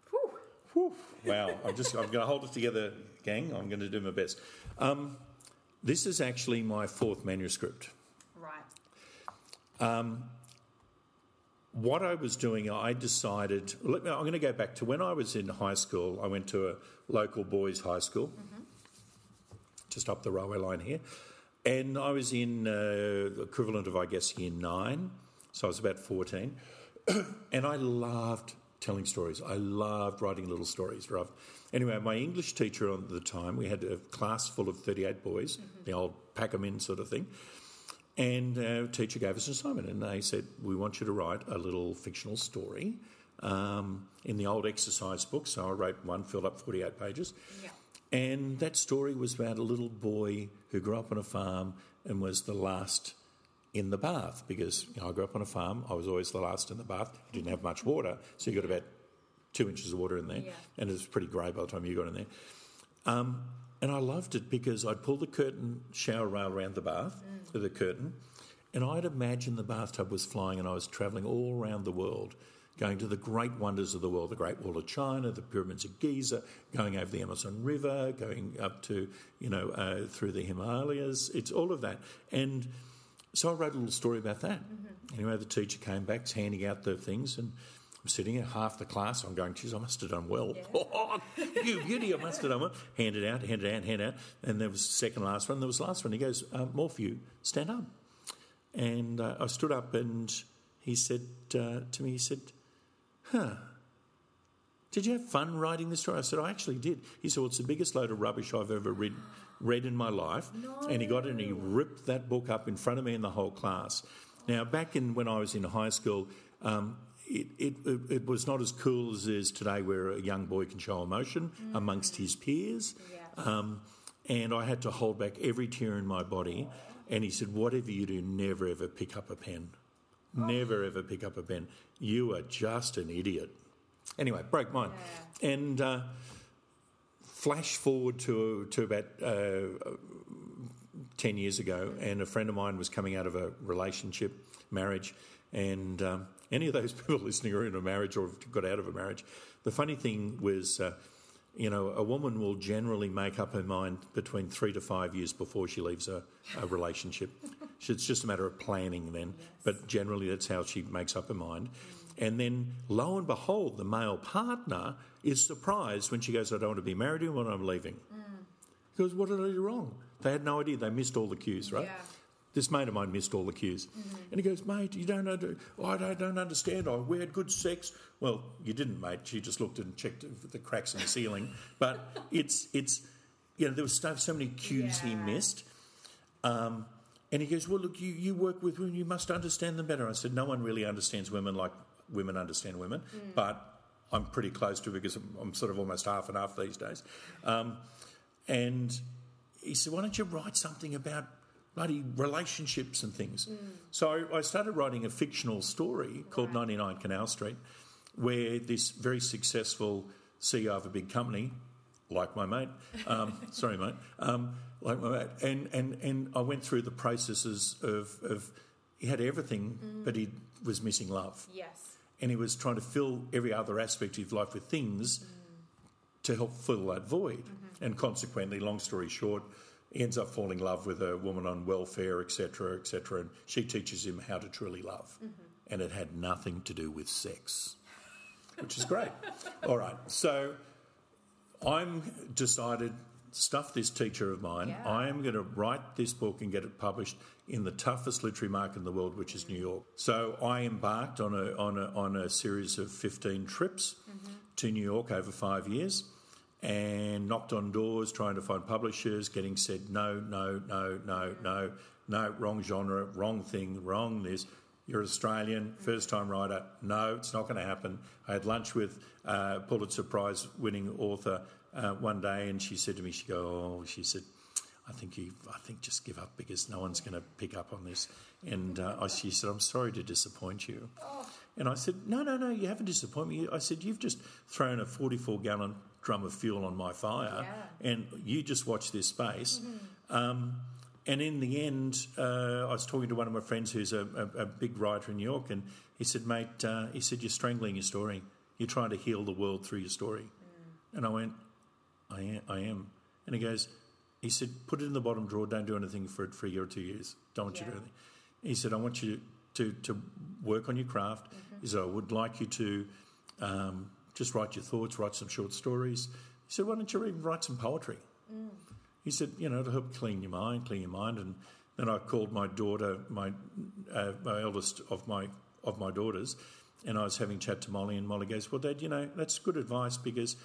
Whew. Whew, wow, I'm just I'm going to hold it together, gang. I'm going to do my best. Um, this is actually my fourth manuscript. Right. What I was doing, I decided. Let me, I'm going to go back to when I was in high school. I went to a local boys' high school, mm-hmm. just up the railway line here, and I was in uh, equivalent of I guess year nine, so I was about fourteen, and I loved telling stories. I loved writing little stories. Anyway, my English teacher at the time, we had a class full of 38 boys, mm-hmm. the old pack 'em in sort of thing. And our teacher gave us an assignment, and they said, We want you to write a little fictional story um, in the old exercise book. So I wrote one, filled up 48 pages. Yeah. And that story was about a little boy who grew up on a farm and was the last in the bath because you know, I grew up on a farm. I was always the last in the bath. You didn't have much water, so you got about two inches of water in there, Yeah. and it was pretty grey by the time you got in there. Um, and I loved it because I'd pull the curtain shower rail around the bath, to the curtain, and I'd imagine the bathtub was flying and I was travelling all around the world, going to the great wonders of the world, the Great Wall of China, the pyramids of Giza, going over the Amazon River, going up to, you know, uh, through the Himalayas. It's all of that. And so I wrote a little story about that. Anyway, the teacher came back, handing out the things, and I'm sitting at half the class. I'm going, geez, I must have done well. you beauty, I must have done well. Hand it out, hand it out, hand it out. And there was the second last one. There was the last one. He goes, uh, Morphew, stand up. And uh, I stood up and he said uh, to me, he said, huh, did you have fun writing this story? I said, I actually did. He said, well, it's the biggest load of rubbish I've ever read, read in my life. And he got it and he ripped that book up in front of me and the whole class. Now, back in when I was in high school, um, it, it, it, was not as cool as it is today, where a young boy can show emotion amongst his peers. Yes. Um, and I had to hold back every tear in my body. And he said, Whatever you do, never ever pick up a pen. Never ever pick up a pen. You are just an idiot. Anyway, broke mine. And uh, flash forward to, to about uh, 10 years ago, and a friend of mine was coming out of a relationship, marriage, and um, any of those people listening are in a marriage or have got out of a marriage. The funny thing was, uh, you know, a woman will generally make up her mind between three to five years before she leaves a, a relationship. it's just a matter of planning then, but generally that's how she makes up her mind. And then, lo and behold, the male partner is surprised when she goes, I don't want to be married anymore, I'm leaving. He goes, What did I do wrong? They had no idea. They missed all the cues, right? Yeah. This mate of mine missed all the cues. And he goes, mate, you don't under, I don't, don't understand. Oh, we had good sex. Well, you didn't, mate. She just looked and checked the cracks in the ceiling. But it's, it's you know, there was so, so many cues he missed. Um, and he goes, well, look, you, you work with women, you must understand them better. I said, no one really understands women like women understand women, but I'm pretty close to it because I'm, I'm sort of almost half and half these days. Um, and he said, why don't you write something about bloody relationships and things? So I started writing a fictional story called 99 Canal Street, where this very successful CEO of a big company, like my mate, um, sorry mate, um, like my mate, and, and, and I went through the processes of, of he had everything, but he was missing love Yes. and he was trying to fill every other aspect of his life with things to help fill that void. And consequently, long story short, he ends up falling in love with a woman on welfare, etc., etc., and she teaches him how to truly love. Mm-hmm. And it had nothing to do with sex, which is great. All right, so I'm decided. Stuff this teacher of mine. Yeah. I am going to write this book and get it published in the toughest literary market in the world, which is New York. So I embarked on a on a on a series of fifteen trips mm-hmm. to New York over five years, and knocked on doors trying to find publishers, getting said no, no, no, no, no, no, wrong genre, wrong thing, wrong this. You're Australian, first time writer. No, it's not going to happen. I had lunch with uh, Pulitzer Prize winning author uh, one day, and she said to me, "She go, oh, she said, I think you, I think just give up because no one's going to pick up on this." And uh, I, she said, "I'm sorry to disappoint you." And I said, "No, no, no, you haven't disappointed me." I said, "You've just thrown a 44 gallon drum of fuel on my fire, and you just watch this space." Um, and in the end, uh, I was talking to one of my friends who's a, a, a big writer in New York, and he said, "Mate, uh, he said you're strangling your story. You're trying to heal the world through your story." And I went, "I am." I am. And he goes, he said, "Put it in the bottom drawer. Don't do anything for it for a year or two years. Don't want you to do anything." He said, "I want you to to work on your craft." He said, "I would like you to um, just write your thoughts, write some short stories." He said, "Why don't you even write some poetry?" He said, you know, to help clean your mind, clean your mind. And then I called my daughter, my uh, my eldest of my of my daughters, and I was having a chat to Molly, and Molly goes, "Well, Dad, you know, that's good advice because."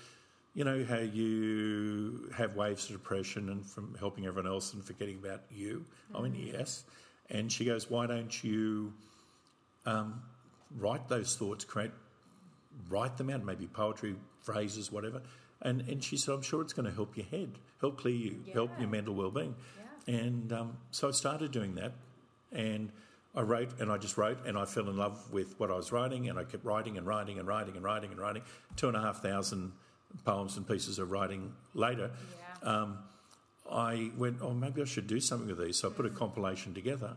You know how you have waves of depression and from helping everyone else and forgetting about you? I mean, yes. And she goes, why don't you um, write those thoughts, create, write them out, maybe poetry, phrases, whatever. And, and she said, I'm sure it's going to help your head, help clear you, help your mental well-being. And um, so I started doing that, and I wrote, and I just wrote, and I fell in love with what I was writing, and I kept writing and writing and writing and writing and writing. Two and a half thousand poems and pieces of writing later, um, I went, oh, maybe I should do something with these. So I put a compilation together.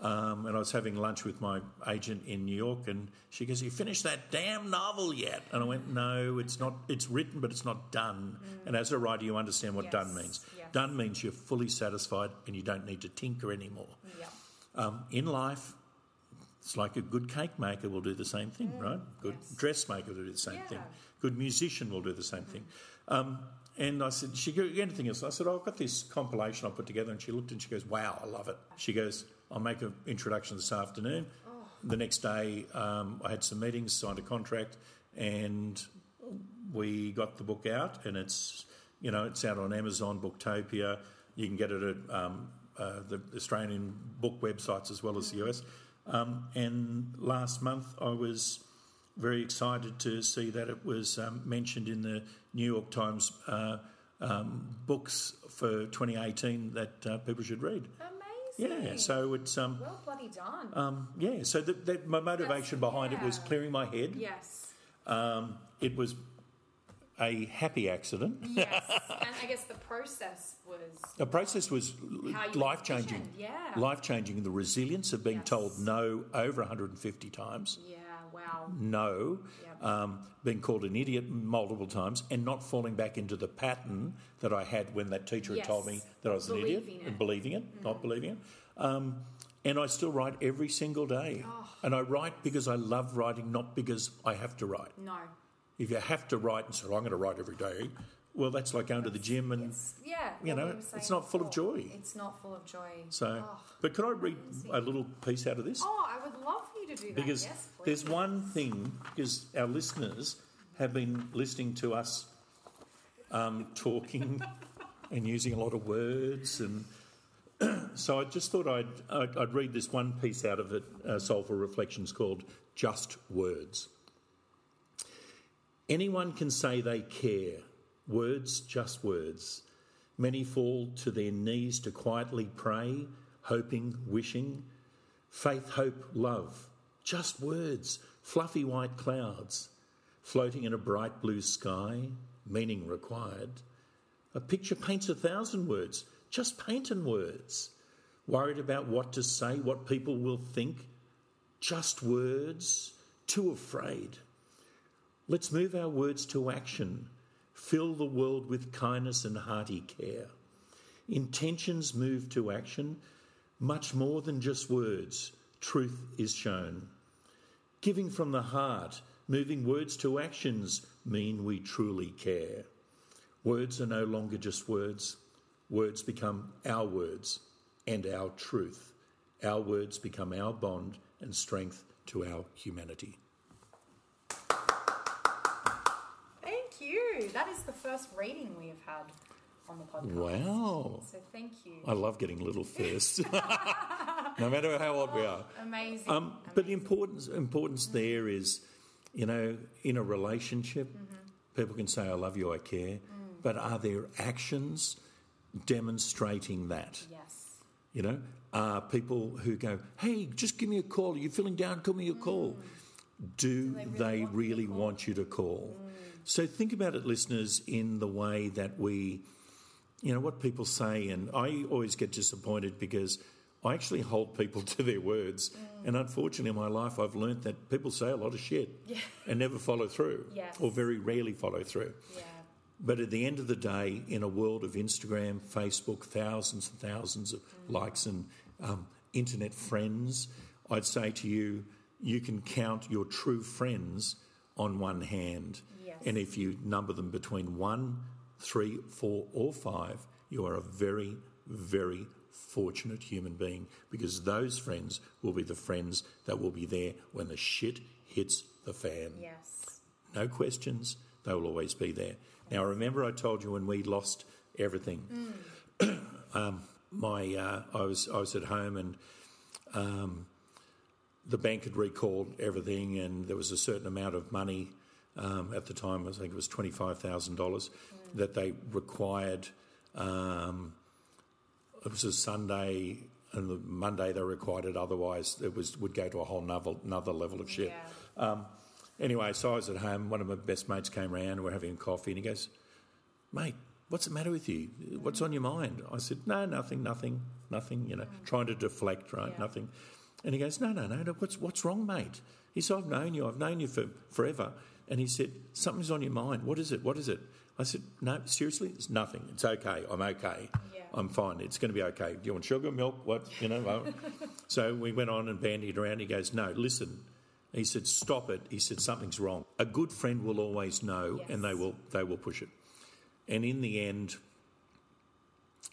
Um, and I was having lunch with my agent in New York, and she goes, "You finished that damn novel yet?" And I went, "No, it's not. It's written, but it's not done." And as a writer, you understand what done means. yes. Done means you're fully satisfied, and you don't need to tinker anymore. Yeah. Um, in life, it's like a good cake maker will do the same thing, right? Good yes. dressmaker will do the same Yeah. thing. Good musician will do the same thing. Um, and I said, she go, anything else? I said, oh, I've got this compilation I put together. And she looked and she goes, wow, I love it. She goes, I'll make an introduction this afternoon. The next day, um, I had some meetings, signed a contract, and we got the book out. And it's, you know, it's out on Amazon, Booktopia. You can get it at um, uh, the Australian book websites as well as the US. Um, and last month, I was very excited to see that it was um, mentioned in the New York Times uh, um, books for 2018 that uh, people should read. Yeah, so it's um, well bloody done. um, yeah. So that, that my motivation That's- behind it was clearing my head. yes. Um, it was a happy accident. Yes. and I guess the process was The process was life changing. yeah. Life changing. The resilience of being Yes. told no over 150 times. yeah, wow. no, Yep. um, being called an idiot multiple times, and not falling back into the pattern that I had when that teacher had told me that I was an idiot Believing and it. believing it, not believing it. Um, and I still write every single day. Oh. And I write because I love writing, not because I have to write. No. If you have to write and say, well, I'm going to write every day, well, that's like going to the gym and yeah, You know, we were saying it's not full of joy. It's not full of joy. so. Oh, But could I read a little piece out of this? Oh, I would love to do that. because yes, please. there's one thing because our listeners have been listening to us um, talking and using a lot of words and so I just thought I'd, I'd, I'd read this one piece out of it, uh, Soulful Reflections, called Just Words. Anyone can say they care. Words, just words. Many fall to their knees to quietly pray, hoping, wishing. Faith, hope, love. Just words, fluffy white clouds, floating in a bright blue sky, meaning required. A picture paints a thousand words, just painting words. Worried about what to say, what people will think. Just words, too afraid. Let's move our words to action. Fill the world with kindness and hearty care. Intentions move to action, much more than just words. Truth is shown. Giving from the heart, moving words to actions mean we truly care. Words are no longer just words. Words become our words and our truth. Our words become our bond and strength to our humanity. Thank you. That is the first reading we have had on the podcast. Wow. So thank you. I love getting little first, no matter how old we are. Amazing. Um, but the importance importance mm-hmm. there is, you know, in a relationship, mm-hmm. people can say, "I love you, I care," mm. but are there actions demonstrating that? yes. You know, are people who go, "Hey, just give me a call. Are you feeling down? Give me a call." Mm. Do they they really really, want call? want you to call? Mm. So think about it, listeners, in the way that we, you know, what people say, and I always get disappointed because I actually hold people to their words, and unfortunately, in my life, I've learnt that people say a lot of shit Yeah. and never follow through, Yes. or very rarely follow through. Yeah. But at the end of the day, in a world of Instagram, Facebook, thousands and thousands of likes and um, internet friends, I'd say to you, you can count your true friends on one hand. Yes. And if you number them between one, three, four, or five, you are a very, very fortunate human being because those friends will be the friends that will be there when the shit hits the fan. Yes. No questions. They will always be there. Now, remember, I told you when we lost everything. um, my, uh, I was I was at home and um, the bank had recalled everything, and there was a certain amount of money um, at the time. I think it was twenty five thousand dollars that they required. Um, it was a Sunday, and the Monday they required it. Otherwise, it was would go to a whole another, another level of shit. Yeah. Um, anyway, so I was at home. One of my best mates came around. We're having coffee, and he goes, "Mate, what's the matter with you? What's on your mind?" I said, "No, nothing, nothing, nothing." You know, trying to deflect, right? Yeah. Nothing. And he goes, "No, no, no. no what's what's wrong, mate?" He said, "I've known you. I've known you for forever." And he said, "Something's on your mind. What is it? What is it?" I said, "No, seriously, it's nothing. It's okay. I'm okay. Yeah. I'm fine. It's going to be okay. Do you want sugar, milk, what? You know." well." so we went on and bandied around. He goes, "No, listen." He said, "Stop it." He said, "Something's wrong." A good friend will always know, and they will they will push it. And in the end,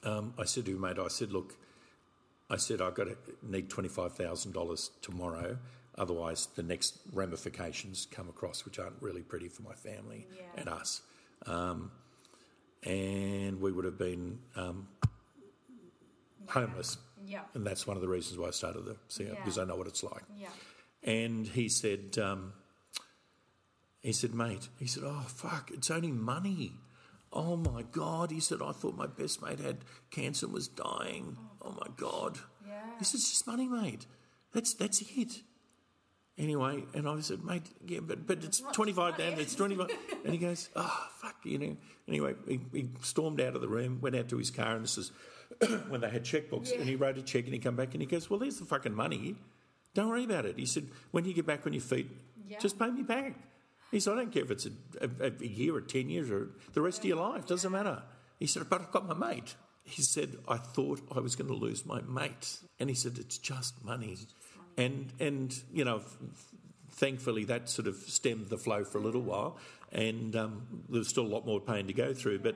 um, I said to him, mate, I said, look, I said I've got to need twenty five thousand dollars tomorrow. Otherwise, the next ramifications come across, which aren't really pretty for my family Yeah. and us. Um, and we would have been um, homeless, Yeah. and that's one of the reasons why I started the CEO Yeah. because I know what it's like. Yeah. And he said, um, he said, mate, he said, oh, fuck, it's only money. Oh my God. He said, I thought my best mate had cancer and was dying. Oh my God. Yeah. He said, it's just money, mate. That's, that's it. Anyway, and I said, mate, yeah, but, but it's not 25 money. down, it's 25. and he goes, oh, fuck, you know. Anyway, he, he stormed out of the room, went out to his car, and this is when they had checkbooks, Yeah. and he wrote a check and he come back and he goes, well, there's the fucking money. Don't worry about it. He said, when you get back on your feet, Yeah. just pay me back. He said, I don't care if it's a, a, a year or 10 years or the rest of your life, doesn't matter. He said, but I've got my mate. He said, I thought I was going to lose my mate. And he said, it's just money. And, and you know, thankfully, that sort of stemmed the flow for a little while, and um, there's still a lot more pain to go through. But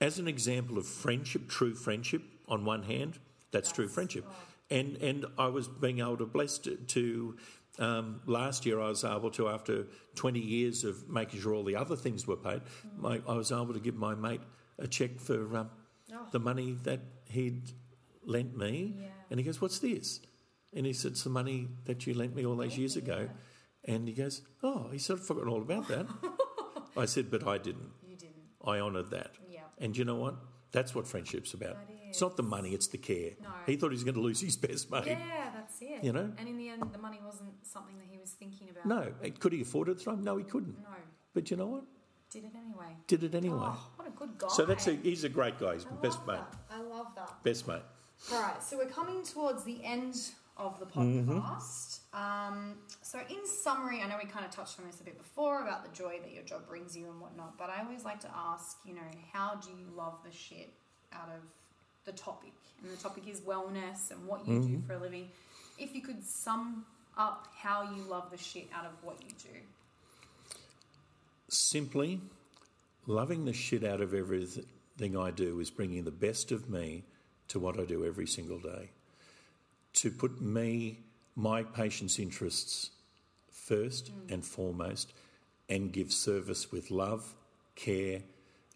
as an example of friendship, true friendship, on one hand, that's, true friendship. And, and I was being able to bless to, um, last year I was able to, after 20 years of making sure all the other things were paid, my, I was able to give my mate a cheque for um, the money that he'd lent me. Yeah. And he goes, What's this? And he said, It's the money that you lent me all those years ago. And he goes, Oh, he sort of forgotten all about that. I said, But I didn't. You didn't. I honoured that. Yeah. And you know what? That's what friendship's about. It's not the money, it's the care. No. He thought he was going to lose his best mate. Yeah, that's it. You know? And in the end, the money wasn't something that he was thinking about. No, could he afford it at the time? No, he couldn't. No. But you know what? Did it anyway. Did it anyway. Oh, what a good guy. so that's a, he's a great guy. He's I best mate. that. I love that. Best mate. All right, so we're coming towards the end of the Mm-hmm. podcast. Um, so, in summary, I know we kind of touched on this a bit before about the joy that your job brings you and whatnot, but I always like to ask, you know, how do you love the shit out of the topic? And the topic is wellness and what you Mm-hmm. do for a living. If you could sum up how you love the shit out of what you do. Simply, loving the shit out of everything I do is bringing the best of me to what I do every single day. To put me, my patient's interests first and foremost, and give service with love, care,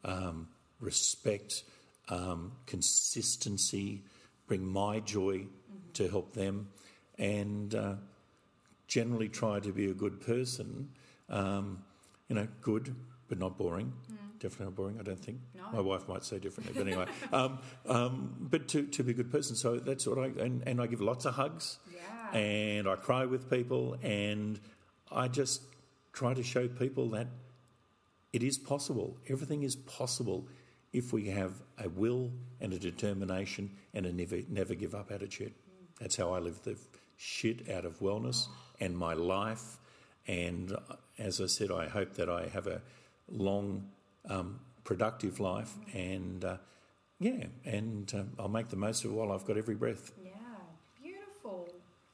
um, respect, um, consistency, bring my joy to help them, and uh, generally try to be a good person. Um, you know, good but not boring. Definitely not boring, I don't think. No. My wife might say differently, but anyway. um, um, but to, to be a good person. So that's what I, and, and I give lots of hugs Yeah. and I cry with people and I just try to show people that it is possible. Everything is possible if we have a will and a determination and a never never give up attitude. That's how I live the shit out of wellness and my life. And uh, as I said, I hope that I have a long, um, productive life. And uh, yeah, and um, I'll make the most of it while I've got every breath. Yeah, beautiful.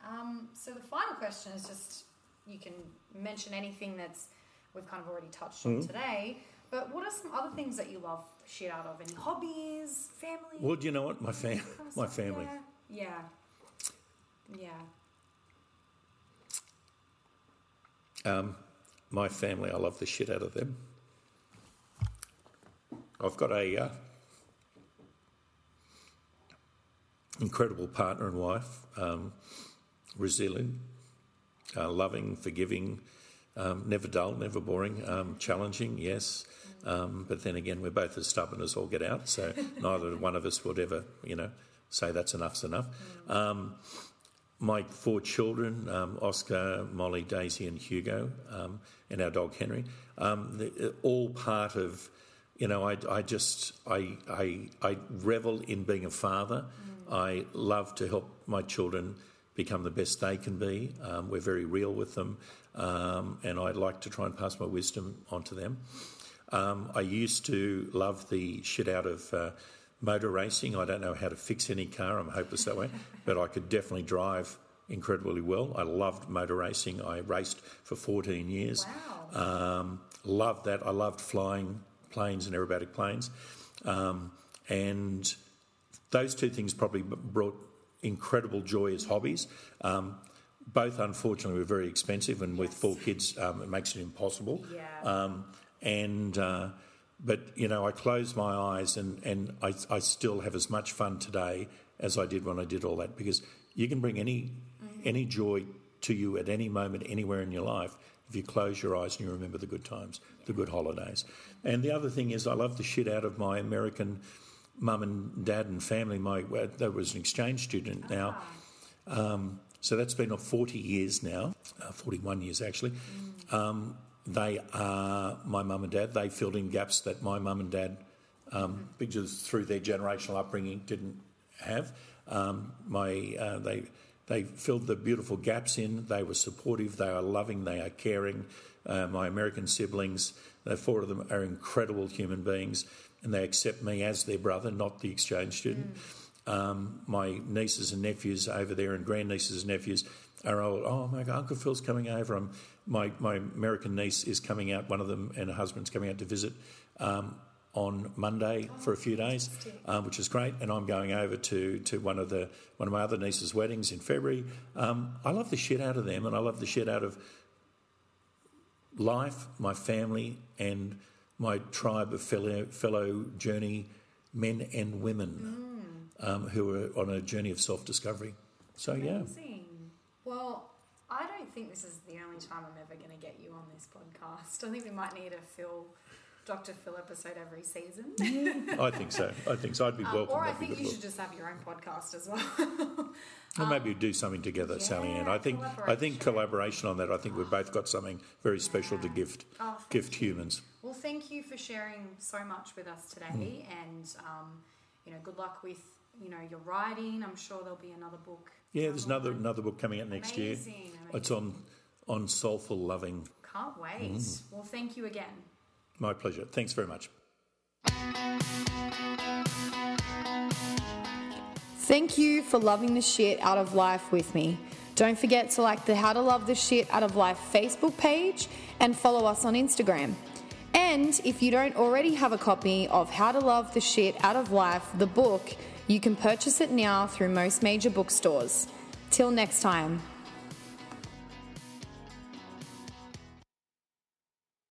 Um, so the final question is just you can mention anything that's we've kind of already touched on today. But what are some other things that you love shit out of? Any hobbies, family? Well, do you know what? My fam- my family. Yeah. Yeah. Um, my family, I love the shit out of them. I've got a uh, incredible partner and wife, um, resilient, uh, loving, forgiving, um, never dull, never boring, um, challenging, yes. Um, but then again, we're both as stubborn as all get out, so neither one of us would ever, you know, say that's enough's enough. Um, my four children, um, Oscar, Molly, Daisy, and Hugo, um, and our dog Henry, um, all part of, you know, I, I just, I, I, I revel in being a father. I love to help my children become the best they can be. Um, we're very real with them, um, and I'd like to try and pass my wisdom onto them. Um, I used to love the shit out of uh, motor racing. I don't know how to fix any car. I'm hopeless that way, but I could definitely drive incredibly well. I loved motor racing. I raced for 14 years. Wow. Um, loved that. I loved flying planes and aerobatic planes, um, and those two things probably brought incredible joy as hobbies. Um, both, unfortunately, were very expensive, and with four kids, um, it makes it impossible. Yeah. Um, and uh, but you know, I close my eyes, and and I, I still have as much fun today as I did when I did all that because you can bring any any joy to you at any moment, anywhere in your life. If you close your eyes and you remember the good times, the good holidays. And the other thing is, I love the shit out of my American mum and dad and family. My there was an exchange student now. Um, so that's been 40 years now, uh, 41 years actually. Um, they are my mum and dad. They filled in gaps that my mum and dad, um, because through their generational upbringing, didn't have. Um, my uh, they they filled the beautiful gaps in. They were supportive. They are loving. They are caring. Uh, my American siblings, the four of them are incredible human beings, and they accept me as their brother, not the exchange student. um, my nieces and nephews over there and grandnieces and nephews are all, oh my God, Uncle Phil's coming over. I'm, my, my American niece is coming out, one of them, and her husband's coming out to visit um, on Monday for a few days, um, which is great. And I'm going over to, to one of the one of my other niece's weddings in February. Um, I love the shit out of them, and I love the shit out of life, my family, and my tribe of fellow fellow journey men and women mm. um, who are on a journey of self discovery. So Amazing. yeah. Well, I don't think this is the only time I'm ever going to get you on this podcast. I think we might need a Phil Dr. Phil episode every season. I think so. I think so. I'd be um, welcome. Or I think you look. should just have your own podcast as well. Or maybe um, do something together, yeah, Sally Ann. I think I think collaboration on that. I think we've both got something very yeah. special to gift oh, gift you. humans. Well, thank you for sharing so much with us today, mm. and um, you know, good luck with you know your writing. I'm sure there'll be another book. Yeah, there's another another book coming out next amazing, year. Amazing. It's on on soulful loving. Can't wait. Mm. Well, thank you again. My pleasure. Thanks very much. Thank you for loving the shit out of life with me. Don't forget to like the How to Love the Shit Out of Life Facebook page and follow us on Instagram. And if you don't already have a copy of How to Love the Shit Out of Life, the book, you can purchase it now through most major bookstores. Till next time.